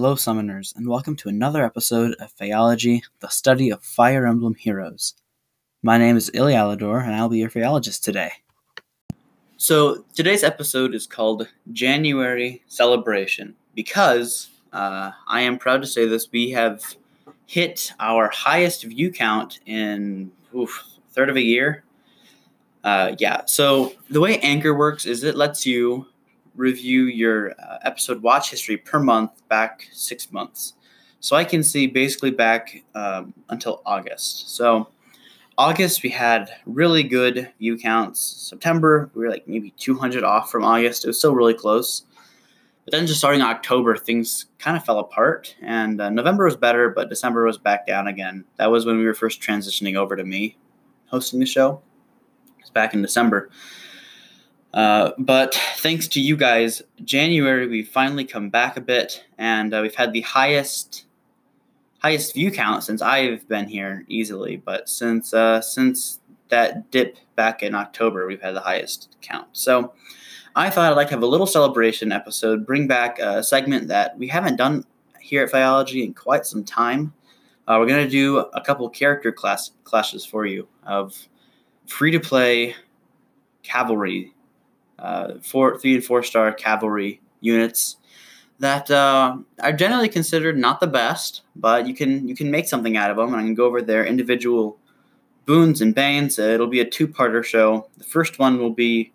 Hello, summoners, and welcome to another episode of Phaeology, the study of Fire Emblem heroes. My name is Ilya Ilialador, and I'll be your Phaeologist today. So, today's episode is called January Celebration because uh, I am proud to say this we have hit our highest view count in third of a year. Uh, yeah, so the way Anchor works is it lets you review your uh, episode watch history per month back six months. So I can see basically back um, until August. So August we had really good view counts. September we were like maybe 200 off from August. It was still really close. But then just starting October, things kind of fell apart. And uh, November was better, but December was back down again. That was when we were first transitioning over to me hosting the show. It's back in December. Uh, but thanks to you guys, January we finally come back a bit, and uh, we've had the highest highest view count since I've been here easily. But since uh, since that dip back in October, we've had the highest count. So I thought I'd like to have a little celebration episode, bring back a segment that we haven't done here at Phaeology in quite some time. Uh, we're gonna do a couple character class clashes for you of free to play cavalry uh, four, three and four star cavalry units that uh, are generally considered not the best, but you can you can make something out of them. And I can go over their individual boons and banes. Uh, it'll be a two parter show. The first one will be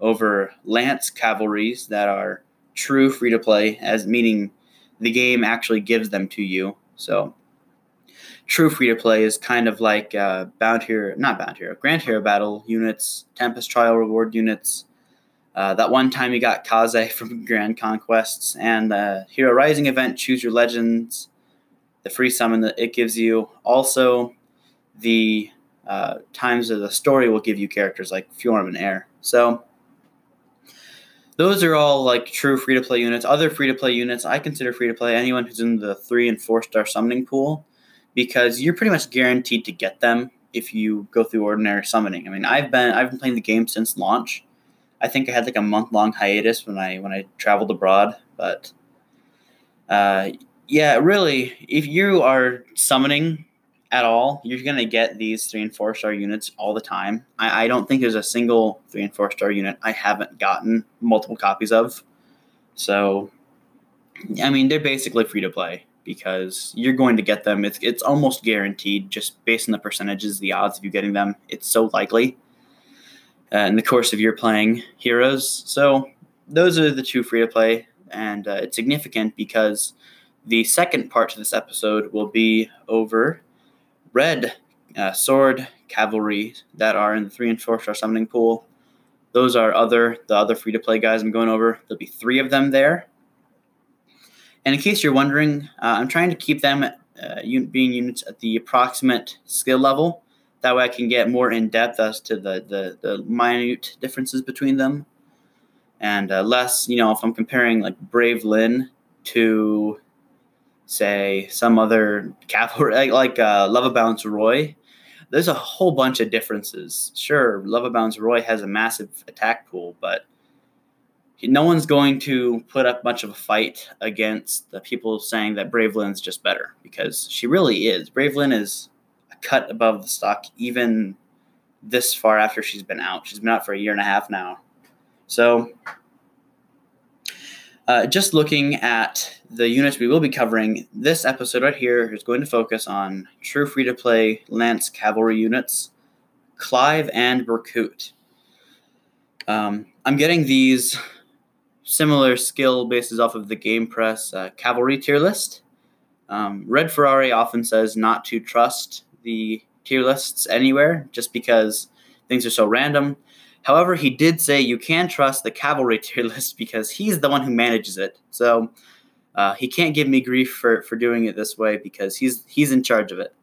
over lance cavalries that are true free to play, as meaning the game actually gives them to you. So true free to play is kind of like uh, Bound Hero, not Bound Hero, Grand Hero Battle units, Tempest Trial Reward units, uh, that one time you got Kaze from Grand Conquests and the Hero Rising event, Choose Your Legends, the free summon that it gives you. Also, the uh, times of the story will give you characters like Fjorm and Eir. So, those are all like true free to play units. Other free to play units, I consider free to play anyone who's in the three and four star summoning pool because you're pretty much guaranteed to get them if you go through ordinary summoning. I mean, I've been I've been playing the game since launch I think I had like a month long hiatus when I when I traveled abroad, but uh, yeah, really, if you are summoning at all, you're gonna get these three and four star units all the time. I, I don't think there's a single three and four star unit I haven't gotten multiple copies of. So, I mean, they're basically free to play because you're going to get them. It's it's almost guaranteed just based on the percentages, the odds of you getting them. It's so likely uh, in the course of your playing heroes. So those are the two free to play, and uh, it's significant because the second part to this episode will be over red uh, sword cavalry that are in the three and four star summoning pool. Those are other the other free to play guys I'm going over. There'll be three of them there. And in case you're wondering, uh, I'm trying to keep them uh, being units at the approximate skill level that way I can get more in depth as to the, the, the minute differences between them. And uh, less, you know, if I'm comparing like Brave Lyn to, say, some other cavalry, like, like uh, Love Abounds Roy, there's a whole bunch of differences. Sure, Love Abounds Roy has a massive attack pool, but no one's going to put up much of a fight against the people saying that Brave Lyn's just better because she really is. Brave Lyn is cut above the stock even this far after she's been out. She's been out for a year and a half now. So, uh, just looking at the units we will be covering, this episode right here is going to focus on true free to play Lance Cavalry units, Clive and Berkut. Um, I'm getting these similar skill bases off of the Game Press uh, Cavalry tier list. Um, Red Ferrari often says not to trust the tier lists anywhere just because things are so random. However, he did say you can trust the cavalry tier list because he's the one who manages it. So uh, he can't give me grief for, for doing it this way because he's he's in charge of it.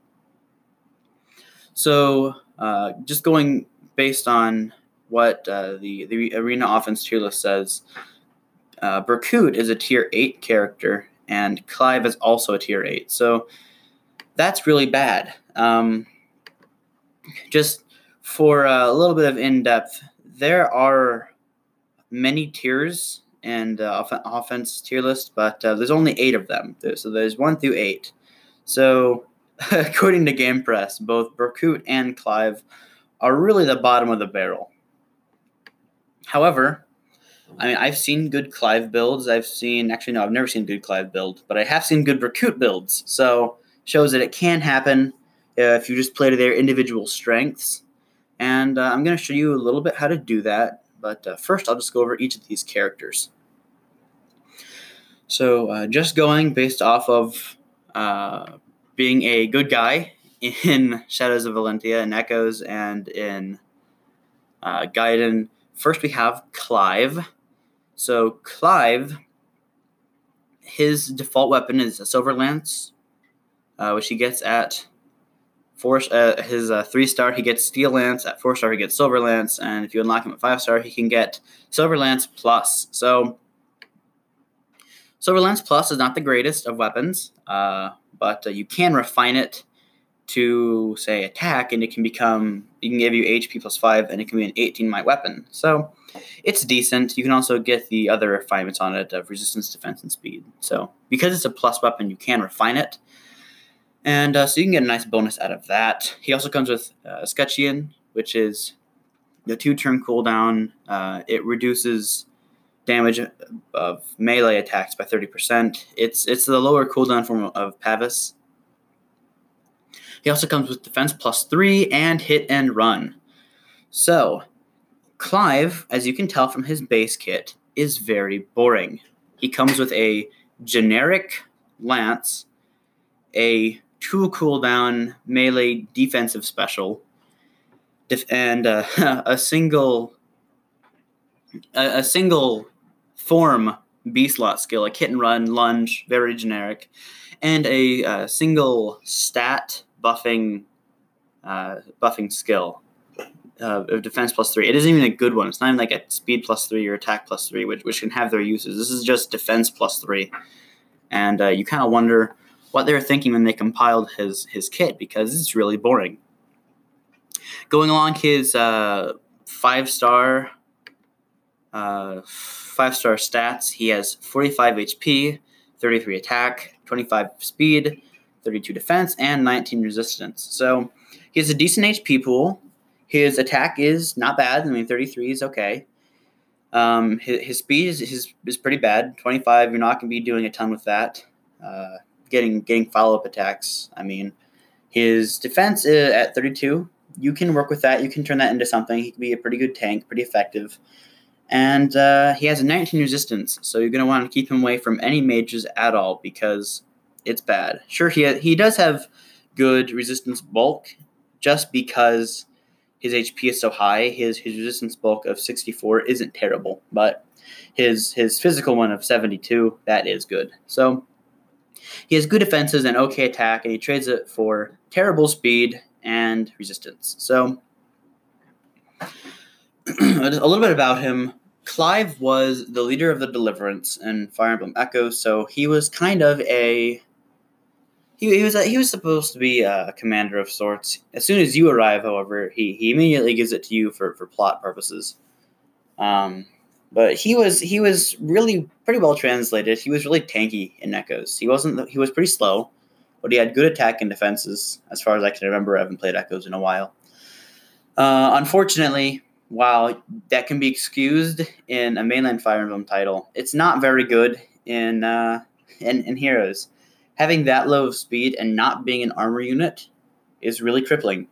So uh, just going based on what uh, the the arena offense tier list says, uh, is a tier eight character and Clive is also a tier eight. So that's really bad. Um, just for a little bit of in depth, there are many tiers and uh, off- offense tier list, but uh, there's only eight of them. So there's one through eight. So according to Game Press, both Berkut and Clive are really the bottom of the barrel. However, I mean, I've seen good Clive builds. I've seen, actually, no, I've never seen good Clive build, but I have seen good Berkut builds. So shows that it can happen if you just play to their individual strengths. And uh, I'm going to show you a little bit how to do that. But uh, first, I'll just go over each of these characters. So, uh, just going based off of uh, being a good guy in Shadows of Valentia, and Echoes, and in uh, Gaiden. First, we have Clive. So, Clive, his default weapon is a Silver Lance, uh, which he gets at four. Uh, his uh, three star, he gets Steel Lance. At four star, he gets Silver Lance, and if you unlock him at five star, he can get Silver Lance Plus. So, Silver Lance Plus is not the greatest of weapons, uh, but uh, you can refine it to say attack, and it can become it can give you HP plus five, and it can be an 18 might weapon. So it's decent. You can also get the other refinements on it of resistance, defense, and speed. So because it's a plus weapon, you can refine it, and uh, so you can get a nice bonus out of that. He also comes with uh, Escutcheon, which is the two turn cooldown. Uh, it reduces damage of melee attacks by 30%. It's it's the lower cooldown form of Pavis. He also comes with defense plus 3 and hit and run. So, Clive, as you can tell from his base kit, is very boring. He comes with a generic lance, a two cooldown melee defensive special, and uh, a single a, a, single form B slot skill, like hit and run, lunge, very generic, and a uh, single stat buffing uh, buffing skill uh, of defense plus three. It isn't even a good one. It's not even like a speed plus three or attack plus three, which, which can have their uses. This is just defense plus three, and uh, you kind of wonder what they were thinking when they compiled his his kit because it's really boring. Going along his uh, five star uh, five star stats, he has 45 HP, 33 attack, 25 speed, 32 defense, and 19 resistance. So he has a decent HP pool. His attack is not bad. I mean, 33 is okay. Um, his, his speed is, his, is pretty bad. 25, you're not going to be doing a ton with that. Uh, getting getting follow up attacks. I mean, his defense at 32, you can work with that. You can turn that into something. He can be a pretty good tank, pretty effective. And uh, he has a 19 resistance, so you're going to want to keep him away from any mages at all because it's bad. Sure, he ha- he does have good resistance bulk, just because his HP is so high. His his resistance bulk of 64 isn't terrible, but his his physical one of 72 that is good. So he has good defenses and okay attack, and he trades it for terrible speed and resistance. So a little bit about him. Clive was the leader of the Deliverance in Fire Emblem Echo, so he was kind of a he, he was a, he was supposed to be a commander of sorts. As soon as you arrive, however, he, he immediately gives it to you for, for plot purposes. Um, but he was he was really pretty well translated. He was really tanky in Echoes. He wasn't he was pretty slow, but he had good attack and defenses. As far as I can remember, I haven't played Echoes in a while. Uh, unfortunately, while that can be excused in a mainland Fire Emblem title, it's not very good in uh, in, in Heroes having that low of speed and not being an armor unit is really crippling.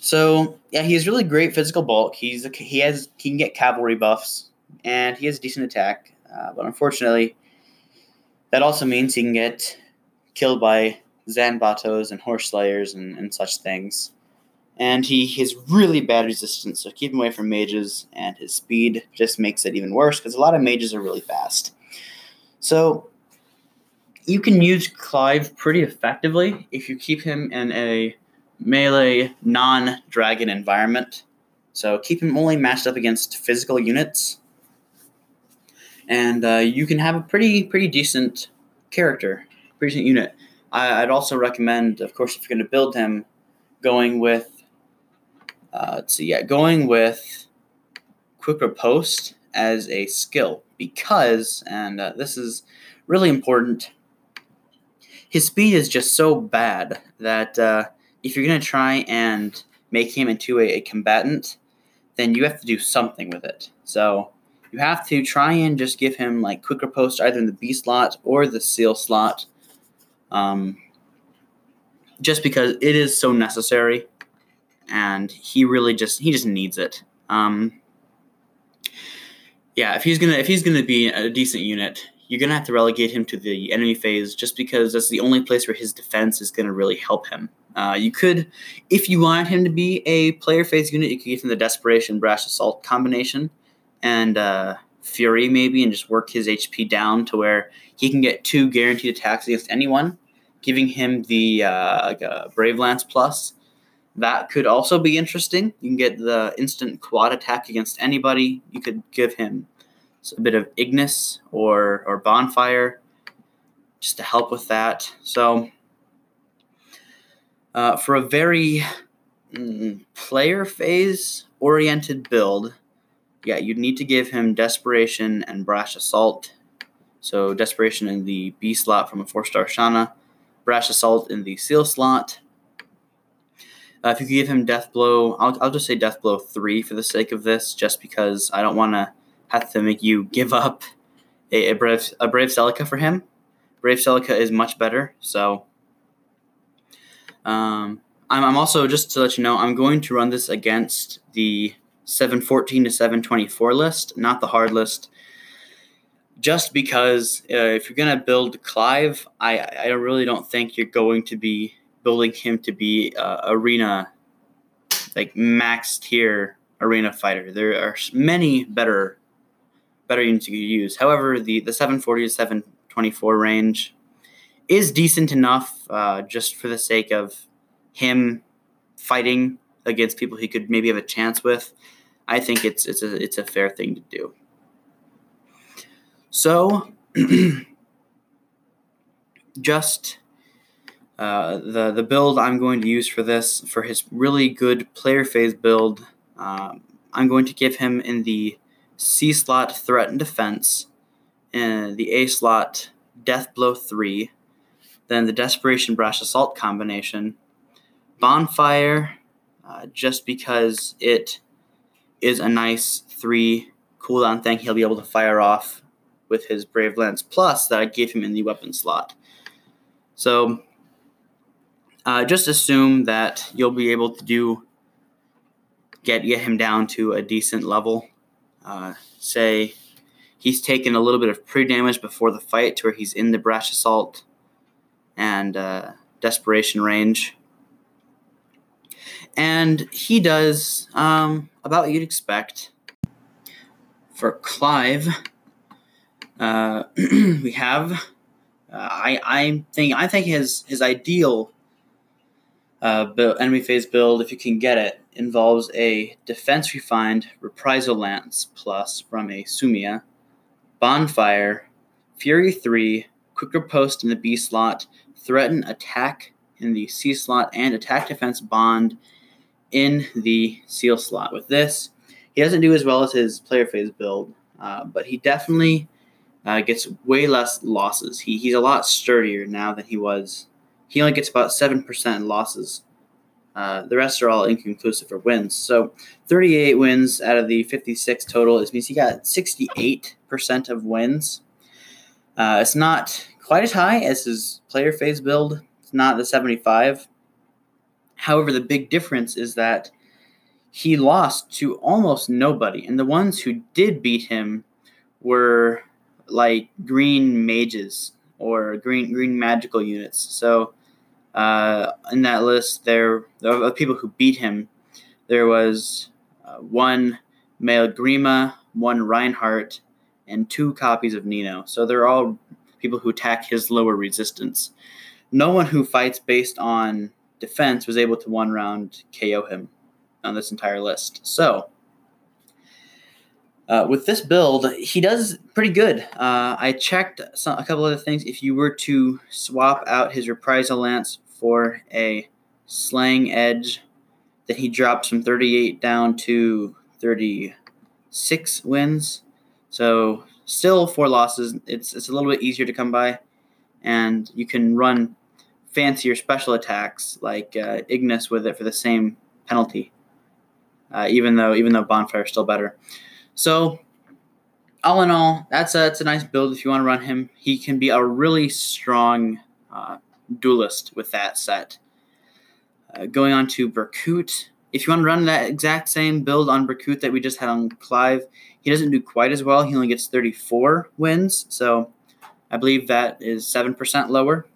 So yeah, he has really great physical bulk. He's a, he has he can get cavalry buffs and he has decent attack, uh, but unfortunately, that also means he can get killed by Zanbatos and horse slayers and, and such things. And he has really bad resistance, so keep him away from mages, and his speed just makes it even worse because a lot of mages are really fast. So you can use Clive pretty effectively if you keep him in a melee non dragon environment. So keep him only matched up against physical units, and uh, you can have a pretty pretty decent character, pretty decent unit. I, would also recommend, of course, if you're going to build him, going with uh, let's see, yeah, going with Quick Riposte as a skill because, and uh, this is really important, his speed is just so bad that uh, if you're going to try and make him into a, a combatant, then you have to do something with it. So you have to try and just give him like Quick Riposte either in the B slot or the seal slot. Um, just because it is so necessary and he really just he just needs it. Um, yeah, if he's gonna if he's gonna be a decent unit, you're gonna have to relegate him to the enemy phase just because that's the only place where his defense is gonna really help him. Uh, you could, if you wanted him to be a player phase unit, you could give him the Desperation Brash Assault combination and uh, Fury maybe, and just work his HP down to where he can get two guaranteed attacks against anyone, giving him the uh, like a Brave Lance plus. That could also be interesting. You can get the instant quad attack against anybody. You could give him a bit of Ignis or or Bonfire just to help with that. So uh, for a very mm, player phase oriented build, yeah, you'd need to give him Desperation and Brash Assault. So, Desperation in the B slot from a 4 star Shanna, Brash Assault in the Seal slot. Uh, if you could give him Death Blow, I'll, I'll just say Death Blow 3 for the sake of this, just because I don't want to have to make you give up a, a, Brave, a Brave Celica for him. Brave Celica is much better, so um, I'm, I'm also just to let you know I'm going to run this against the 714 to 724 list, not the hard list. Just because uh, if you're gonna build Clive, I I really don't think you're going to be building him to be uh, arena like max tier arena fighter. There are many better better units you could use. However, the the 740 to 724 range is decent enough uh, just for the sake of him fighting against people he could maybe have a chance with. I think it's it's a it's a fair thing to do. So, just uh, the the build I'm going to use for this for his really good player phase build. Um, I'm going to give him in the C slot threaten defense, and the A slot death blow three, then the Desperation Brash Assault combination, Bonfire, uh, just because it is a nice three cooldown thing he'll be able to fire off with his Brave Lance Plus that I gave him in the weapon slot. So uh, just assume that you'll be able to do get get him down to a decent level. Uh, say he's taken a little bit of pre damage before the fight to where he's in the brash assault and uh, desperation range. And he does um, about what you'd expect. For Clive, uh, we have. Uh, I I think I think his his ideal uh, build, enemy phase build, if you can get it, involves a defense refined reprisal lance plus from a Sumia, bonfire, fury three, Quick Riposte in the B slot, threaten attack in the C slot, and attack defense bond in the seal slot. With this, he doesn't do as well as his player phase build, uh, but he definitely uh, gets way less losses. He, he's a lot sturdier now than he was. He only gets about 7% losses. Uh, the rest are all inconclusive for wins. So 38 wins out of the 56 total. This means he got 68% of wins. Uh, it's not quite as high as his player phase build. It's not the 75. However, the big difference is that he lost to almost nobody, and the ones who did beat him were like green mages or green green magical units. So uh, in that list, there of people who beat him, there was uh, one male Grima, one Reinhardt, and two copies of Nino. So they're all people who attack his lower resistance. No one who fights based on defense was able to one round KO him on this entire list. So, uh, with this build, he does pretty good. Uh, I checked some, a couple other things. If you were to swap out his reprisal lance for a slaying edge, then he drops from 38 down to 36 wins. So still four losses. It's it's a little bit easier to come by, and you can run fancier special attacks like uh, Ignis with it for the same penalty. Uh, even though even though Bonfire is still better. So all in all, that's a that's a nice build if you want to run him. He can be a really strong uh, duelist with that set. Uh, going on to Berkut. If you want to run that exact same build on Berkut that we just had on Clive, he doesn't do quite as well. He only gets 34 wins, so I believe that is 7% lower.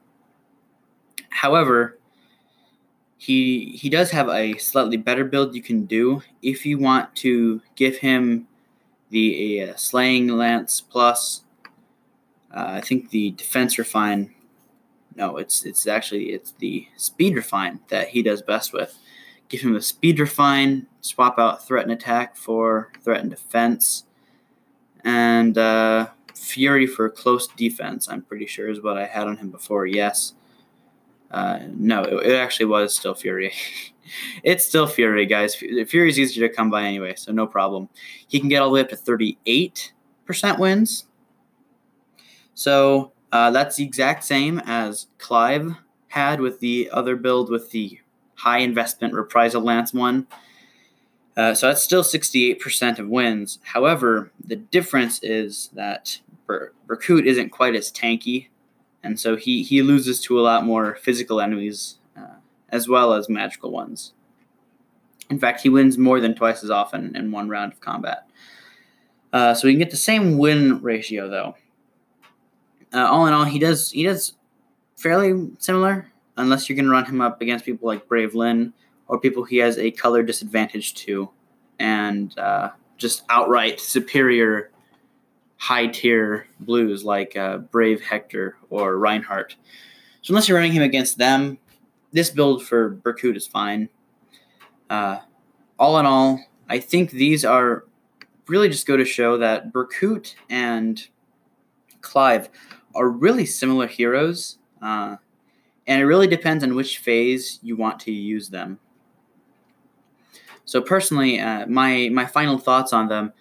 However, he he does have a slightly better build you can do if you want to give him the uh, slaying lance plus. Uh, I think the defense refine no, it's it's actually it's the speed refine that he does best with. Give him a speed refine, swap out threaten attack for threaten defense, and uh, fury for close defense. I'm pretty sure is what I had on him before. Yes. Uh, no, it, it, actually was still Fury. it's still Fury, guys. Fury is easier to come by anyway, so no problem. He can get all the way up to 38% wins. So uh, that's the exact same as Clive had with the other build with the high investment reprisal lance one. Uh, so that's still 68% of wins. However, the difference is that Ber- isn't quite as tanky, and so he, he loses to a lot more physical enemies uh, as well as magical ones. In fact, he wins more than twice as often in one round of combat. Uh, so we can get the same win ratio, though uh, all in all, he does he does fairly similar, unless you're going to run him up against people like Brave Lyn or people he has a color disadvantage to, and uh, just outright superior high tier blues like uh, Brave Hector or Reinhardt. So unless you're running him against them, this build for Berkut is fine. Uh, all in all, I think these are really just go to show that Berkut and Clive are really similar heroes, uh, and it really depends on which phase you want to use them. So personally, uh, my my final thoughts on them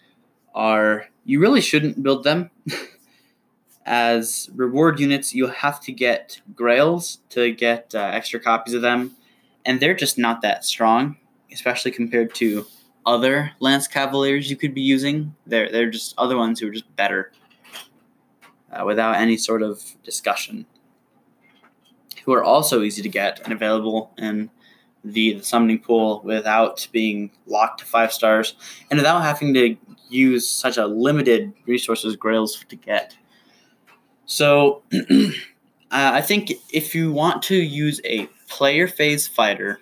are: you really shouldn't build them. As reward units, you'll have to get grails to get uh, extra copies of them, and they're just not that strong, especially compared to other lance cavaliers you could be using. They're they're just other ones who are just better uh, without any sort of discussion, who are also easy to get and available in the, the summoning pool without being locked to five stars and without having to use such a limited resources grails to get. So, uh, I think if you want to use a player phase fighter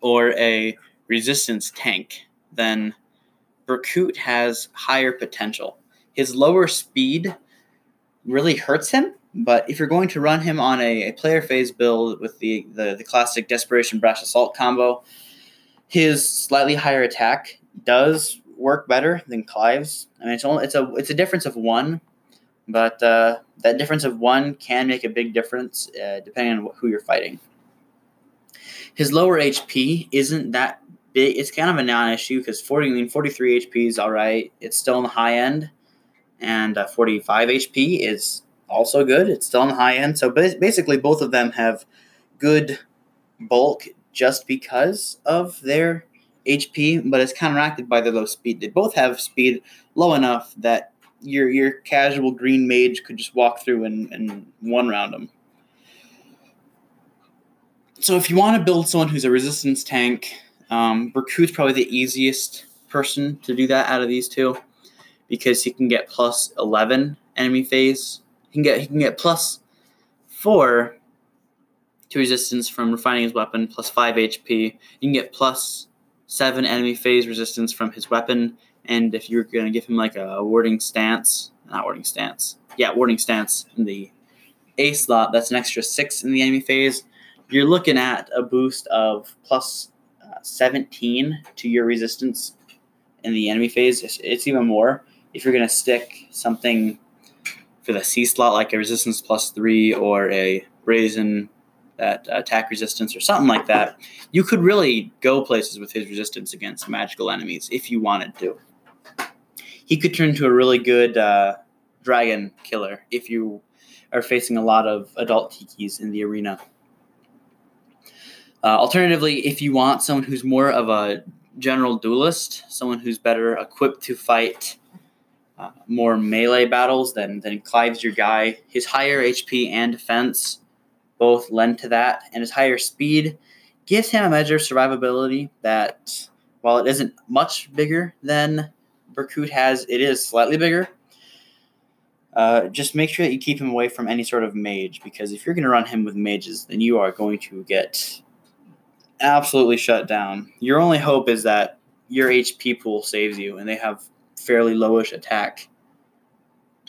or a resistance tank, then Berkut has higher potential his lower speed really hurts him. But if you're going to run him on a, a player phase build with the, the, the classic Desperation Brash Assault combo, his slightly higher attack does work better than Clive's. I mean, it's only it's a it's a difference of one, but uh, that difference of one can make a big difference uh, depending on who you're fighting. His lower HP isn't that big. It's kind of a non-issue because 40, I mean, 43 HP is all right. It's still on the high end, and uh, 45 HP is also good. It's still on the high end. So basically, both of them have good bulk just because of their HP, but it's counteracted by their low speed. They both have speed low enough that your your casual green mage could just walk through and, and one round them. So if you want to build someone who's a resistance tank, um, Berkut's probably the easiest person to do that out of these two because he can get plus 11 enemy phase. He can get he can get plus 4 to resistance from refining his weapon, plus 5 HP. You can get plus 7 enemy phase resistance from his weapon, and if you're to give him like a warding stance, not warding stance, yeah, warding stance in the A slot, that's an extra 6 in the enemy phase. You're looking at a boost of plus, uh, 17 to your resistance in the enemy phase. It's, it's even more if you're to stick something for the C slot, like a resistance plus three or a brazen that attack resistance or something like that, you could really go places with his resistance against magical enemies if you wanted to. he could turn into a really good uh, dragon killer if you are facing a lot of adult tikis in the arena. Uh, alternatively, if you want someone who's more of a general duelist, someone who's better equipped to fight uh, more melee battles, then then Clive's your guy. His higher HP and defense both lend to that, and his higher speed gives him a measure of survivability that, while it isn't much bigger than Berkut has, it is slightly bigger. Uh, just make sure that you keep him away from any sort of mage, because if you're going to run him with mages, then you are going to get absolutely shut down. Your only hope is that your HP pool saves you, and they have fairly lowish attack.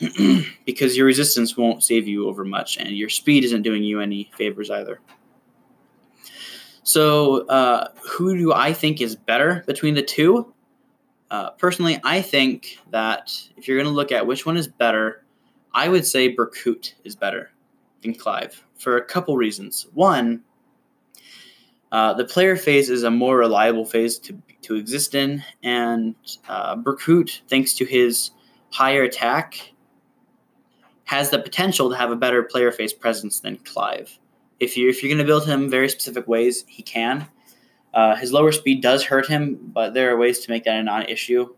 because your resistance won't save you over much, and your speed isn't doing you any favors either. So, uh, who do I think is better between the two? Uh, personally, I think that if you're going to look at which one is better, I would say Berkut is better than Clive for a couple reasons. One, uh, the player phase is a more reliable phase to, to exist in, and uh, Berkut, thanks to his higher attack, has the potential to have a better player face presence than Clive. If you if you're going to build him very specific ways, he can. Uh, his lower speed does hurt him, but there are ways to make that a non-issue.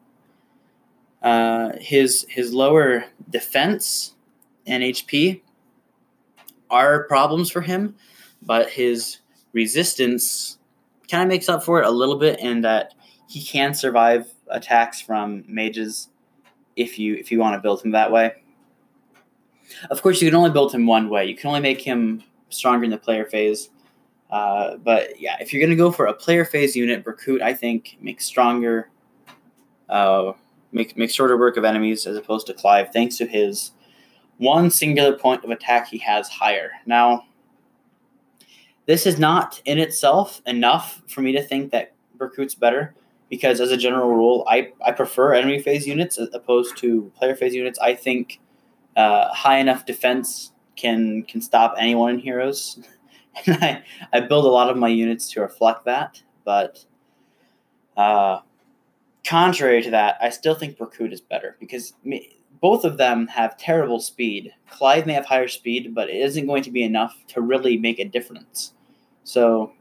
Uh, his his lower defense and HP are problems for him, but his resistance kind of makes up for it a little bit in that he can survive attacks from mages if you if you want to build him that way. Of course, you can only build him one way. You can only make him stronger in the player phase. Uh, but yeah, if you're gonna go for a player phase unit, Berkut I think makes stronger, uh, make makes shorter work of enemies as opposed to Clive, thanks to his one singular point of attack he has higher. Now, this is not in itself enough for me to think that Berkut's better because, as a general rule, I, I prefer enemy phase units as opposed to player phase units. I think uh, high enough defense can can stop anyone in Heroes, and I, I build a lot of my units to reflect that. But uh, contrary to that, I still think Berkut is better because me, both of them have terrible speed. Clive may have higher speed, but it isn't going to be enough to really make a difference. So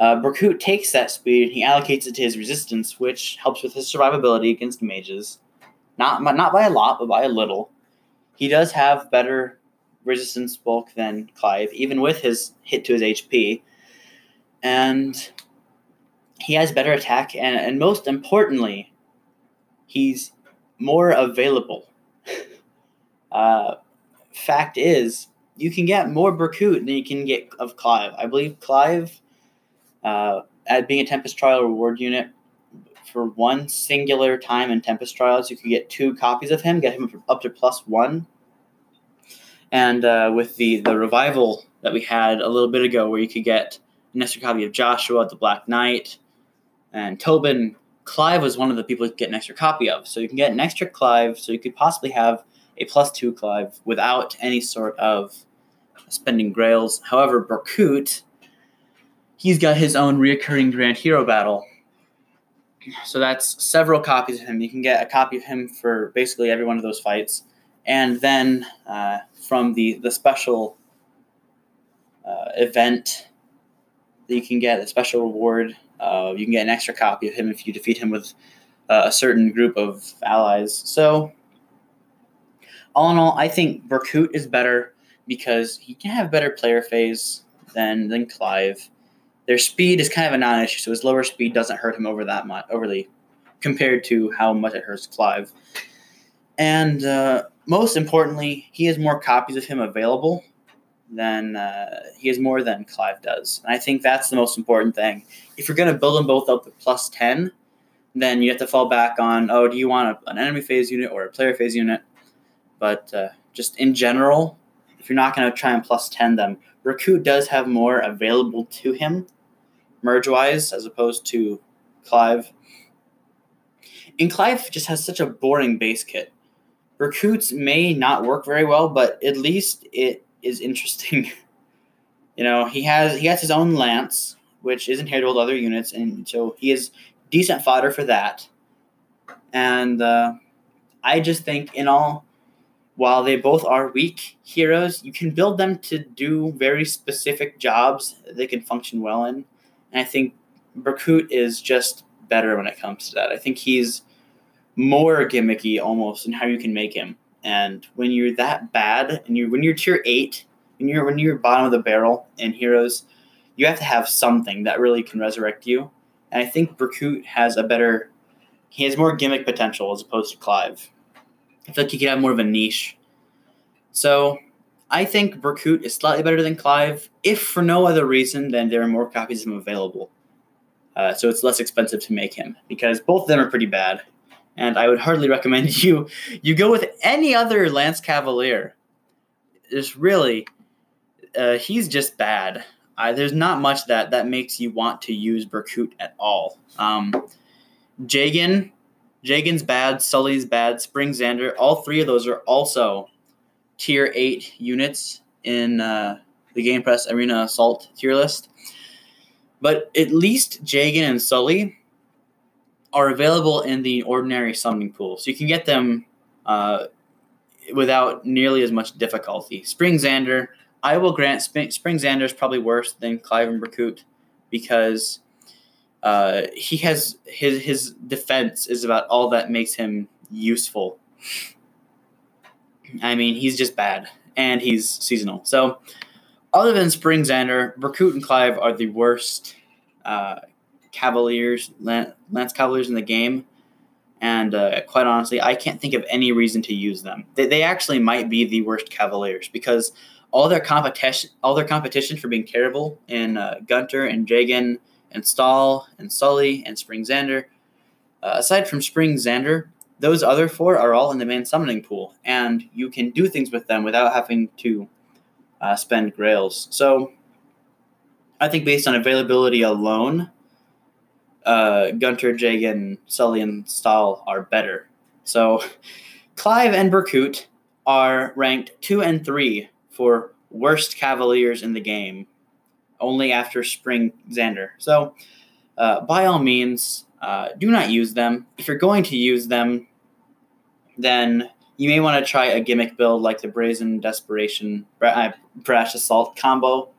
uh, Berkut takes that speed and he allocates it to his resistance, which helps with his survivability against mages. Not not by a lot, but by a little. He does have better resistance bulk than Clive, even with his hit to his HP. And he has better attack, and, and most importantly, he's more available. uh, fact is, you can get more Berkut than you can get of Clive. I believe Clive, uh, at being a Tempest Trial reward unit, for one singular time in Tempest Trials, you could get two copies of him, get him up to plus one. And uh, with the, the revival that we had a little bit ago, where you could get an extra copy of Joshua, the Black Knight, and Tobin, Clive was one of the people you get an extra copy of. So you can get an extra Clive, so you could possibly have a plus two Clive without any sort of spending grails. However, Berkut, he's got his own reoccurring Grand Hero battle. So that's several copies of him. You can get a copy of him for basically every one of those fights. And then uh, from the, the special uh, event that you can get, a special reward, uh, you can get an extra copy of him if you defeat him with uh, a certain group of allies. So, all in all, I think Berkut is better because he can have better player phase than than Clive. Their speed is kind of a non-issue, so his lower speed doesn't hurt him over that much overly compared to how much it hurts Clive. And uh, most importantly, he has more copies of him available than uh, he has more than Clive does. And I think that's the most important thing. If you're going to build them both up at plus 10, then you have to fall back on oh, do you want a, an enemy phase unit or a player phase unit? But uh, just in general, if you're not going to try and plus 10 them, Berkut does have more available to him, merge wise, as opposed to Clive. And Clive just has such a boring base kit. Berkut's may not work very well, but at least it is interesting. you know, he has he has his own lance, which isn't heritable to other units, and so he is decent fodder for that. And uh, I just think, in all, while they both are weak heroes, you can build them to do very specific jobs they can function well in. And I think Berkut is just better when it comes to that. I think he's more gimmicky almost in how you can make him. And when you're that bad, and you when you're tier eight, when you're when you're bottom of the barrel in heroes, you have to have something that really can resurrect you. And I think Berkut has a better, he has more gimmick potential as opposed to Clive. I feel like he could have more of a niche. So I think Berkut is slightly better than Clive, if for no other reason than there are more copies of him available. Uh, so it's less expensive to make him because both of them are pretty bad and I would hardly recommend you you go with any other Lance Cavalier. There's really, uh, he's just bad. There's not much that that makes you want to use Berkut at all. Um, Jagen, Jagen's bad. Sully's bad. Spring Xander. All three of those are also tier eight units in uh, the Game Press Arena Assault tier list. But at least Jagen and Sully are available in the ordinary summoning pool, so you can get them uh, without nearly as much difficulty. Spring Xander, I will grant Spring, Spring Xander is probably worse than Clive and Berkut because uh, he has his his defense is about all that makes him useful. I mean, he's just bad and he's seasonal. So, other than Spring Xander, Berkut and Clive are the worst uh, Cavaliers, Lance Cavaliers in the game. And uh, quite honestly, I can't think of any reason to use them. They, they actually might be the worst Cavaliers because all their competition, all their competition for being terrible in uh, Gunter and Jagen and Stahl and Sully and Spring Xander. Uh, aside from Spring Xander, those other four are all in the main summoning pool, and you can do things with them without having to uh, spend grails. So, I think based on availability alone, uh, Gunter, Jagen, Sully, and Stahl are better. So Clive and Berkut are ranked two and three for worst Cavaliers in the game, only after Spring Xander. So uh, by all means, uh, do not use them. If you're going to use them, then you may want to try a gimmick build like the Brazen Desperation uh, Brash Assault combo.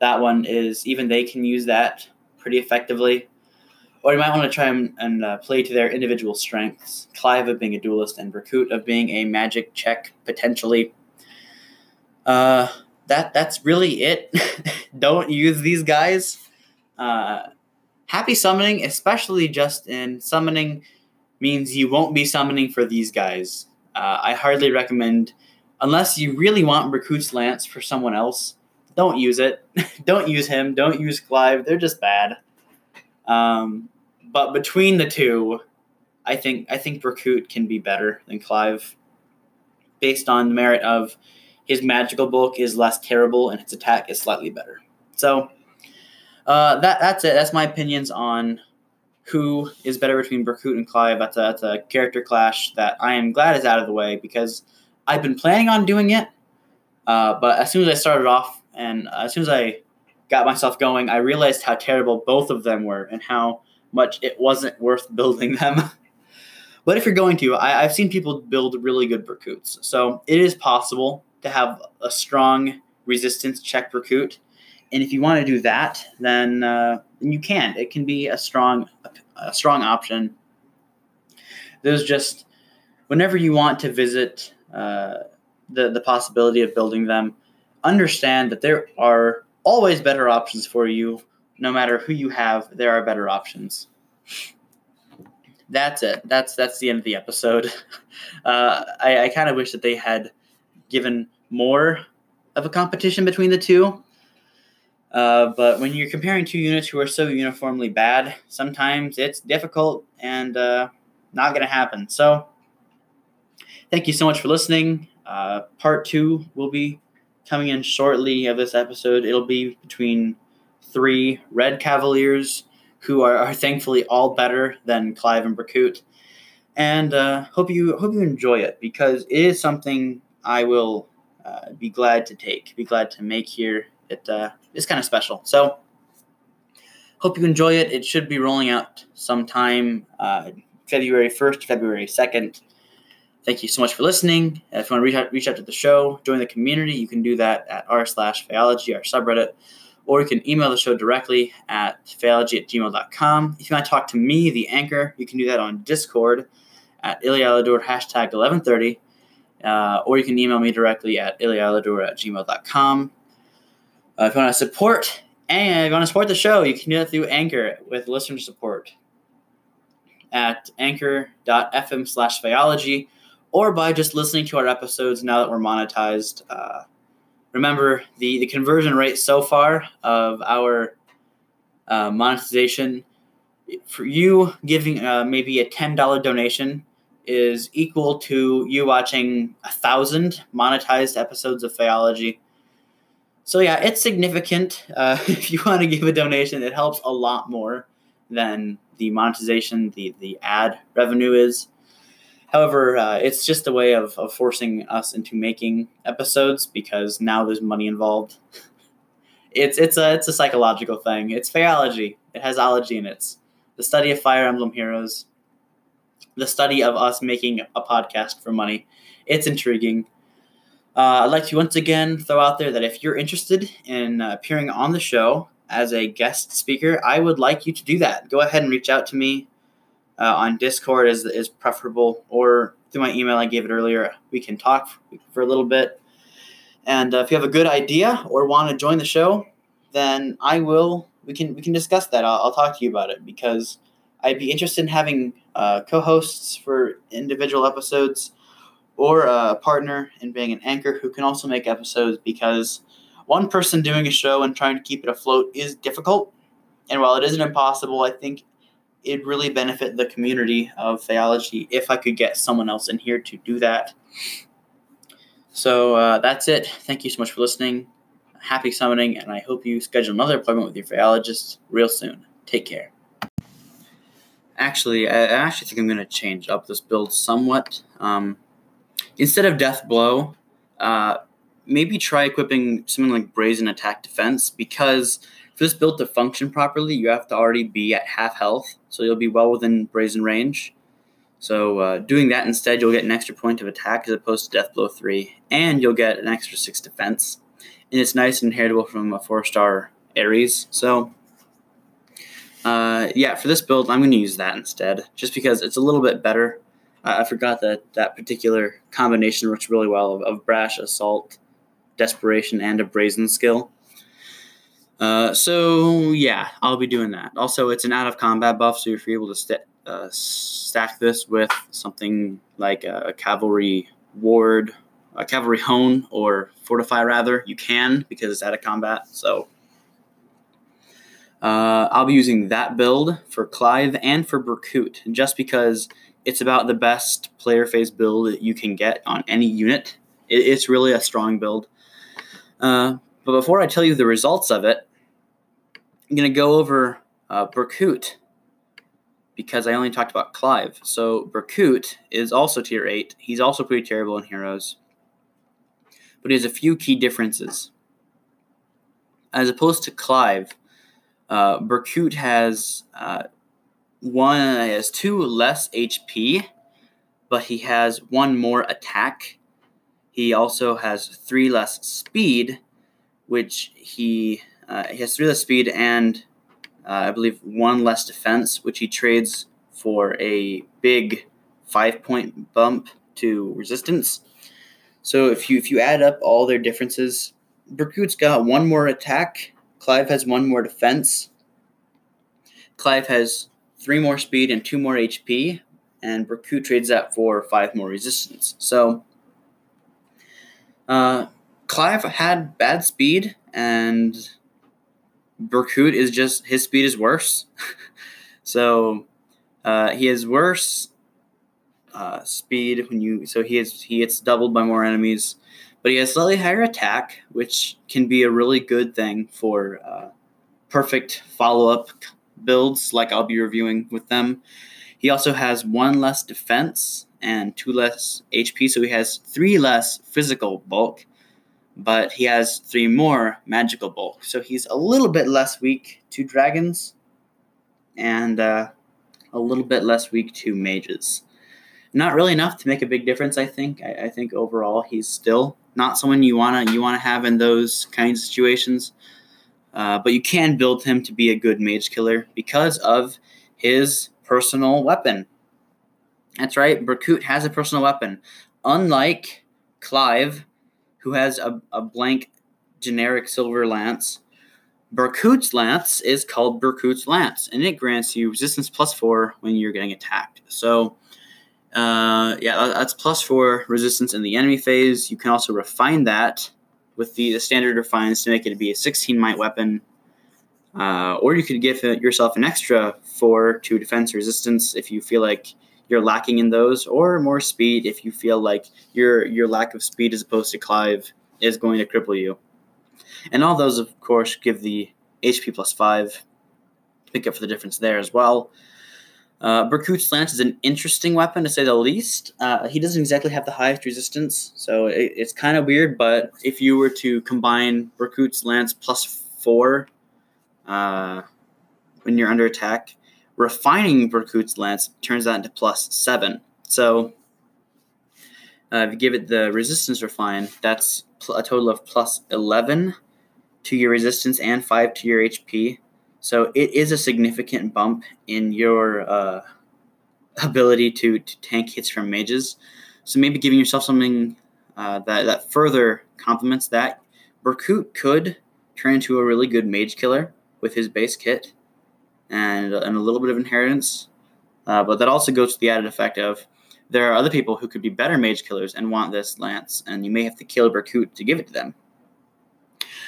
That one is even they can use that pretty effectively or you might want to try and, and uh, play to their individual strengths. Clive of being a duelist and Berkut of being a magic check potentially. Uh, that that's really it. Don't use these guys. Uh, happy summoning, especially just in summoning, means you won't be summoning for these guys. Uh, I hardly recommend, unless you really want Berkut's Lance for someone else. Don't use it. don't use him. Don't use Clive. They're just bad. Um, but between the two, I think I think Berkut can be better than Clive, based on the merit of his magical bulk is less terrible and his attack is slightly better. So uh, that that's it. That's my opinions on who is better between Berkut and Clive. That's a, that's a character clash that I am glad is out of the way because I've been planning on doing it. Uh, but as soon as I started off and as soon as I got myself going, I realized how terrible both of them were and how much it wasn't worth building them. but if you're going to, I, have seen people build really good Berkuts. So it is possible to have a strong resistance check Berkut. And if you want to do that, then, uh, you can. It can be a strong, a strong option. There's just whenever you want to visit uh, the the possibility of building them, understand that there are always better options for you no matter who you have, there are better options. That's it. That's that's the end of the episode. Uh, I, I kind of wish that they had given more of a competition between the two. Uh, but when you're comparing two units who are so uniformly bad, sometimes it's difficult and uh, not going to happen. So, thank you so much for listening. Uh, part two will be coming in shortly of this episode. It'll be between three Red Cavaliers, who are, are thankfully all better than Clive and Berkut. And uh, hope you hope you enjoy it because it is something I will uh, be glad to take, be glad to make here. It uh, is kind of special. So hope you enjoy it. It should be rolling out sometime uh, February 1st February 2nd. Thank you so much for listening. If you want to reach out, reach out to the show, join the community, you can do that at r slash phyology, our subreddit, or you can email the show directly at phyology at gmail.com. If you want to talk to me, the anchor, you can do that on Discord at ilialador hashtag 1130, uh, or you can email me directly at ilialador at gmail.com. Uh, if you want to support and if you want to support the show, you can do that through Anchor with listener support at anchor.fm slash phyology or by just listening to our episodes now that we're monetized. Uh, remember, the, the conversion rate so far of our uh, monetization for you giving uh, maybe a $10 donation is equal to you watching a thousand monetized episodes of Phyology. So, yeah, it's significant. Uh, if you want to give a donation, it helps a lot more than the monetization, the, the ad revenue is. However, uh, it's just a way of, of forcing us into making episodes because now there's money involved. it's it's a it's a psychological thing. It's phyology. It has ology in it. The study of Fire Emblem heroes. The study of us making a podcast for money. It's intriguing. Uh, I'd like to once again throw out there that if you're interested in uh, appearing on the show as a guest speaker, I would like you to do that. Go ahead and reach out to me uh, on Discord is, is preferable, or through my email I gave it earlier. We can talk for a little bit. And uh, if you have a good idea or want to join the show, then I will. We can we can discuss that. I'll, I'll talk to you about it because I'd be interested in having uh, co-hosts for individual episodes or a partner in being an anchor who can also make episodes because one person doing a show and trying to keep it afloat is difficult. And while it isn't impossible, I think it'd really benefit the community of Phyology if I could get someone else in here to do that. So uh, that's it. Thank you so much for listening. Happy summoning, and I hope you schedule another appointment with your phyologist real soon. Take care. Actually, I actually think I'm going to change up this build somewhat. Um, instead of Death Blow, uh, maybe try equipping something like Brazen Attack Defense because this build to function properly, you have to already be at half health, so you'll be well within Brazen range. So uh, doing that instead, you'll get an extra point of attack as opposed to Death Blow 3, and you'll get an extra 6 defense. And it's nice and inheritable from a 4-star Ares, so... Uh, yeah, for this build, I'm going to use that instead, just because it's a little bit better. Uh, I forgot that that particular combination works really well of, of Brash, Assault, Desperation, and a Brazen skill. Uh, so yeah, I'll be doing that. Also, it's an out of combat buff, so if you're able to st- uh, stack this with something like a, a, cavalry ward, a cavalry hone, or fortify rather, you can because it's out of combat. So uh, I'll be using that build for Clive and for Berkut, just because it's about the best player phase build that you can get on any unit. It, it's really a strong build. Uh, but before I tell you the results of it, I'm going to go over uh, Berkut because I only talked about Clive. So Berkut is also tier 8. He's also pretty terrible in Heroes. But he has a few key differences. As opposed to Clive, uh, Berkut has uh, one has two less HP, but he has one more attack. He also has three less speed, which he uh, he has three less speed and uh, I believe one less defense, which he trades for a big five point bump to resistance. So if you if you add up all their differences, Berkut's got one more attack. Clive has one more defense. Clive has three more speed and two more HP, and Berkut trades that for five more resistance. So uh, Clive had bad speed and Berkut is just his speed is worse. so uh, he has worse uh, speed when you so he is he gets doubled by more enemies, but he has slightly higher attack, which can be a really good thing for uh, perfect follow up builds like I'll be reviewing with them. He also has one less defense and two less HP, so he has three less physical bulk but he has three more magical bulk. So he's a little bit less weak to dragons. And uh, a little bit less weak to mages. Not really enough to make a big difference, I think. I, I think overall he's still not someone you wanna you wanna have in those kinds of situations. Uh, but you can build him to be a good mage killer because of his personal weapon. That's right, Berkut has a personal weapon. Unlike Clive, who has a, a blank generic silver lance, Berkut's lance is called Berkut's lance, and it grants you resistance plus four when you're getting attacked. So, uh, yeah, that's plus four resistance in the enemy phase. You can also refine that with the, the standard refines to make it be a 16 might weapon. Uh, or you could give yourself an extra four to defense resistance if you feel like you're lacking in those, or more speed if you feel like your your lack of speed as opposed to Clive is going to cripple you. And all those, of course, give the HP plus five. Pick up for the difference there as well. Uh, Berkut's lance is an interesting weapon to say the least. Uh, he doesn't exactly have the highest resistance, so it, it's kind of weird. But if you were to combine Berkut's lance plus four uh, when you're under attack, refining Berkut's lance turns that into plus seven. So uh, if you give it the resistance refine, that's a total of plus 11 to your resistance and 5 to your HP. So it is a significant bump in your uh, ability to, to tank hits from mages. So maybe giving yourself something uh, that, that further complements that. Berkut could turn into a really good mage killer with his base kit and, and a little bit of inheritance. Uh, but that also goes to the added effect of there are other people who could be better mage killers and want this lance, and you may have to kill Berkut to give it to them.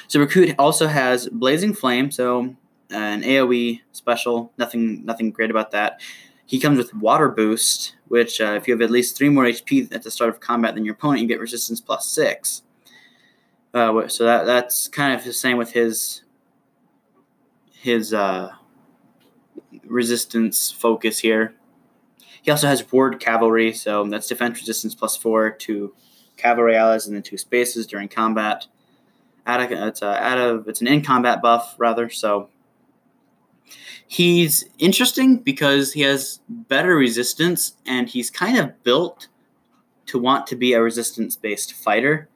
So Berkut also has Blazing Flame, so an AOE special. Nothing, nothing great about that. He comes with Water Boost, which uh, if you have at least three more HP at the start of combat than your opponent, you get Resistance plus six. Uh, so that that's kind of the same with his his uh, resistance focus here. He also has Ward Cavalry, so that's defense resistance plus four to cavalry allies and then two spaces during combat. It's a, a, it's an in combat buff rather, so He's interesting because he has better resistance and he's kind of built to want to be a resistance based fighter,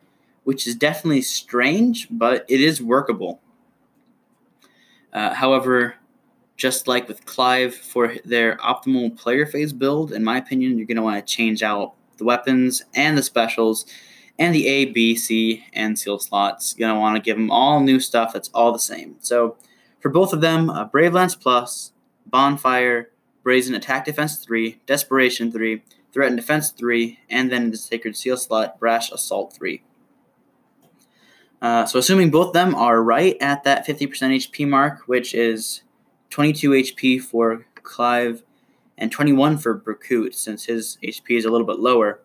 which is definitely strange, but it is workable. Uh, however, just like with Clive, for their optimal player phase build, in my opinion, you're going to want to change out the weapons and the specials and the A, B, C, and seal slots. You're going to want to give them all new stuff that's all the same. So, for both of them, uh, Brave Lance Plus, Bonfire, Brazen Attack Defense 3, Desperation 3, Threaten Defense 3, and then the Sacred Seal slot, Brash Assault 3. Uh, so assuming both of them are right at that 50% HP mark, which is 22 HP for Clive and 21 for Berkut, since his HP is a little bit lower.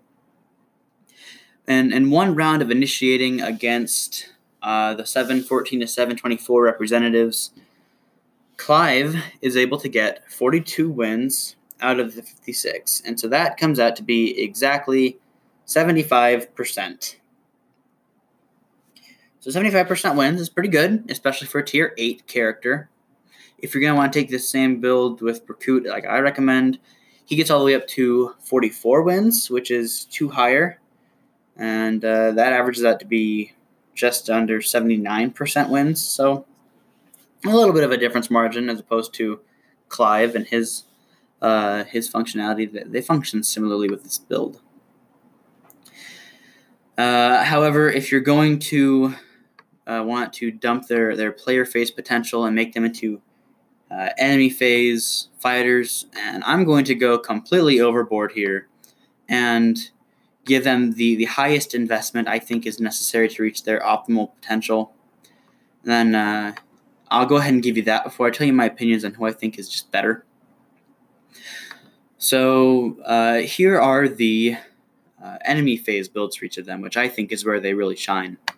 And, and one round of initiating against uh, the 714 to 724 representatives, Clive is able to get 42 wins out of the 56. And so that comes out to be exactly 75%. So 75% wins is pretty good, especially for a tier 8 character. If you're going to want to take this same build with Berkut, like I recommend, he gets all the way up to 44 wins, which is two higher. And uh, that averages out to be just under 79% wins. So a little bit of a difference margin as opposed to Clive and his uh, his functionality. They function similarly with this build. Uh, however, if you're going to uh, want to dump their, their player phase potential and make them into uh, enemy phase fighters, and I'm going to go completely overboard here and give them the, the highest investment I think is necessary to reach their optimal potential. And then uh, I'll go ahead and give you that before I tell you my opinions on who I think is just better. So uh, here are the uh, enemy phase builds for each of them, which I think is where they really shine.